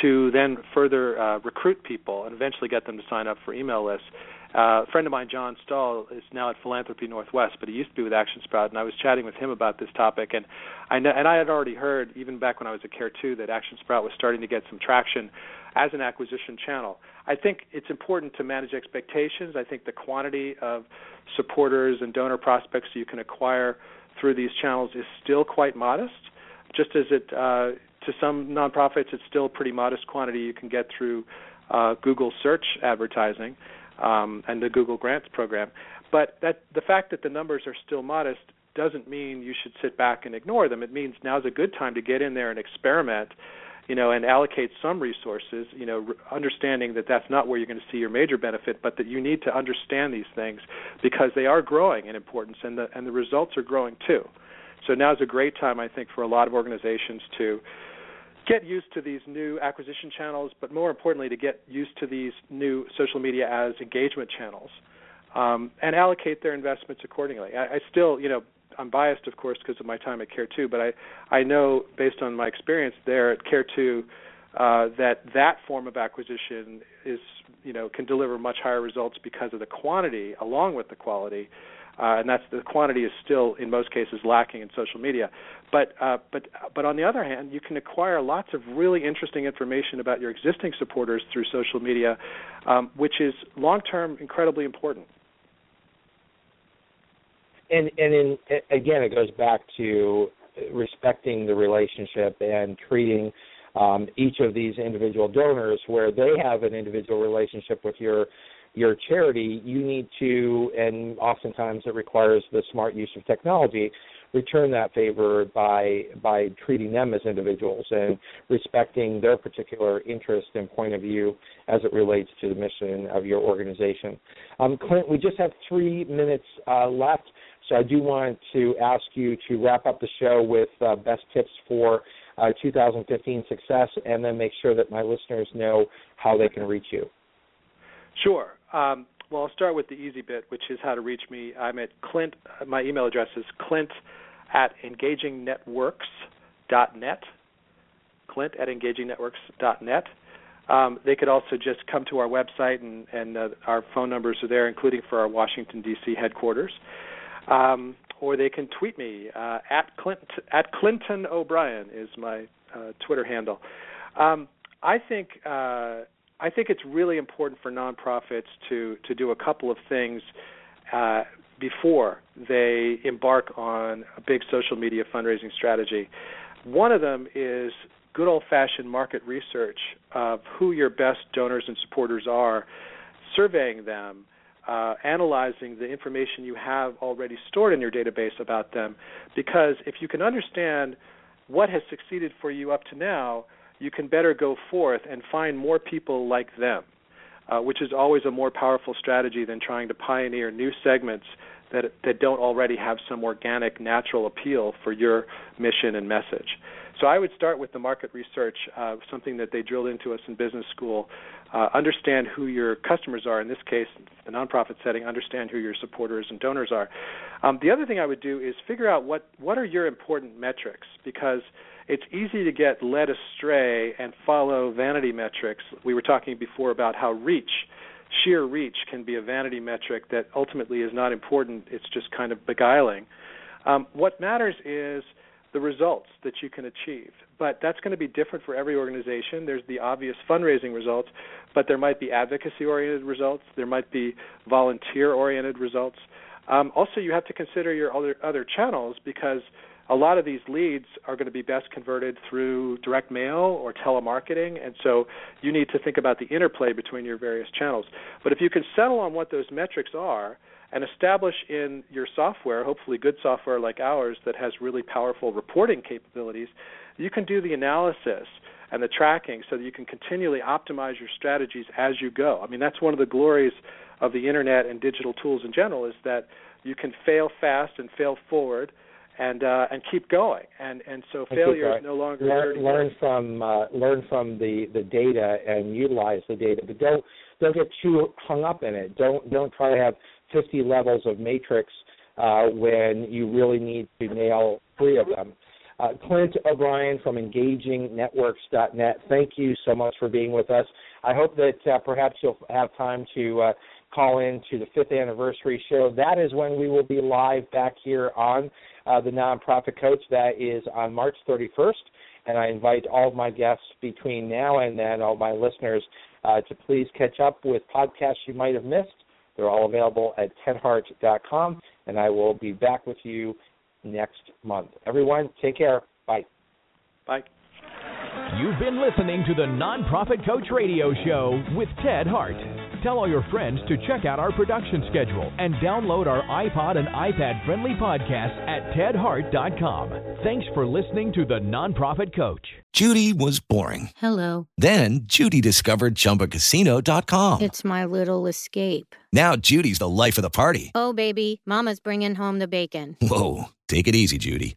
to then further uh, recruit people and eventually get them to sign up for email lists. Uh, a friend of mine, John Stahl, is now at Philanthropy Northwest, but he used to be with Action Sprout, and I was chatting with him about this topic, and I know, and I had already heard even back when I was at Care 2 that Action Sprout was starting to get some traction as an acquisition channel. I think it's important to manage expectations. I think the quantity of supporters and donor prospects you can acquire through these channels is still quite modest, just as it uh, to some nonprofits it's still a pretty modest quantity you can get through uh, Google search advertising um, and the Google Grants program. But that the fact that the numbers are still modest doesn't mean you should sit back and ignore them. It means now's a good time to get in there and experiment, you know, and allocate some resources, you know, understanding that that's not where you're going to see your major benefit, but that you need to understand these things because they are growing in importance and the and the results are growing too. So now's a great time I think for a lot of organizations to get used to these new acquisition channels, but more importantly, to get used to these new social media as engagement channels, um, and allocate their investments accordingly. I, I still, you know, I'm biased, of course, because of my time at Care2, but I I know based on my experience there at Care 2 uh, that that form of acquisition is you know can deliver much higher results because of the quantity along with the quality uh, and that's the quantity is still in most cases lacking in social media. But uh, but but on the other hand, you can acquire lots of really interesting information about your existing supporters through social media, um, which is long term incredibly important. And and in, again, it goes back to respecting the relationship and treating um, each of these individual donors where they have an individual relationship with your your charity, you need to, and oftentimes it requires the smart use of technology, return that favor by by treating them as individuals and respecting their particular interest and point of view as it relates to the mission of your organization. Um, Clint, we just have three minutes uh, left, so I do want to ask you to wrap up the show with uh, best tips for uh, 2015 success, and then make sure that my listeners know how they can reach you. Sure. Um, well, I'll start with the easy bit, which is how to reach me. I'm at Clint. My email address is clint at engagingnetworks.net. Clint at engagingnetworks.net. Um, they could also just come to our website, and, and uh, our phone numbers are there, including for our Washington D.C. headquarters. Um, or they can tweet me uh, at Clint at Clinton O'Brien is my uh, Twitter handle. Um, I think uh, I think it's really important for nonprofits to to do a couple of things uh, before they embark on a big social media fundraising strategy. One of them is good old-fashioned market research of who your best donors and supporters are, surveying them, uh, analyzing the information you have already stored in your database about them. Because if you can understand what has succeeded for you up to now, you can better go forth and find more people like them, uh, which is always a more powerful strategy than trying to pioneer new segments that that don't already have some organic, natural appeal for your mission and message. So I would start with the market research, uh, something that they drilled into us in business school. Uh, understand who your customers are. In this case, the nonprofit setting, understand who your supporters and donors are. Um, the other thing I would do is figure out what what are your important metrics because it's easy to get led astray and follow vanity metrics. We were talking before about how reach, sheer reach, can be a vanity metric that ultimately is not important. It's just kind of beguiling. Um, what matters is the results that you can achieve. But that's going to be different for every organization. There's the obvious fundraising results, but there might be advocacy oriented results, there might be volunteer oriented results. Um, also, you have to consider your other other channels because a lot of these leads are going to be best converted through direct mail or telemarketing, and so you need to think about the interplay between your various channels. But if you can settle on what those metrics are and establish in your software, hopefully good software like ours that has really powerful reporting capabilities, you can do the analysis and the tracking so that you can continually optimize your strategies as you go. I mean, that's one of the glories of the internet and digital tools in general is that you can fail fast and fail forward and uh, and keep going. And and so failure is no longer learn, learn from uh, learn from the the data and utilize the data, but don't don't get too hung up in it. Don't don't try to have 50 levels of matrix uh, when you really need to nail three of them. Uh, Clint O'Brien from EngagingNetworks.net, thank you so much for being with us. I hope that uh, perhaps you'll have time to uh, call in to the fifth anniversary show. That is when we will be live back here on uh, the Nonprofit Coach. That is on March 31st. And I invite all of my guests between now and then, all my listeners, uh, to please catch up with podcasts you might have missed. They're all available at tedhart.com, and I will be back with you next month. Everyone, take care. Bye. Bye. You've been listening to the Nonprofit Coach Radio Show with Ted Hart. Tell all your friends to check out our production schedule and download our iPod and iPad friendly podcast at tedhart.com. Thanks for listening to the Nonprofit Coach. Judy was boring. Hello. Then Judy discovered chumbacasino.com. It's my little escape. Now Judy's the life of the party. Oh, baby, Mama's bringing home the bacon. Whoa. Take it easy, Judy.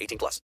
18 plus.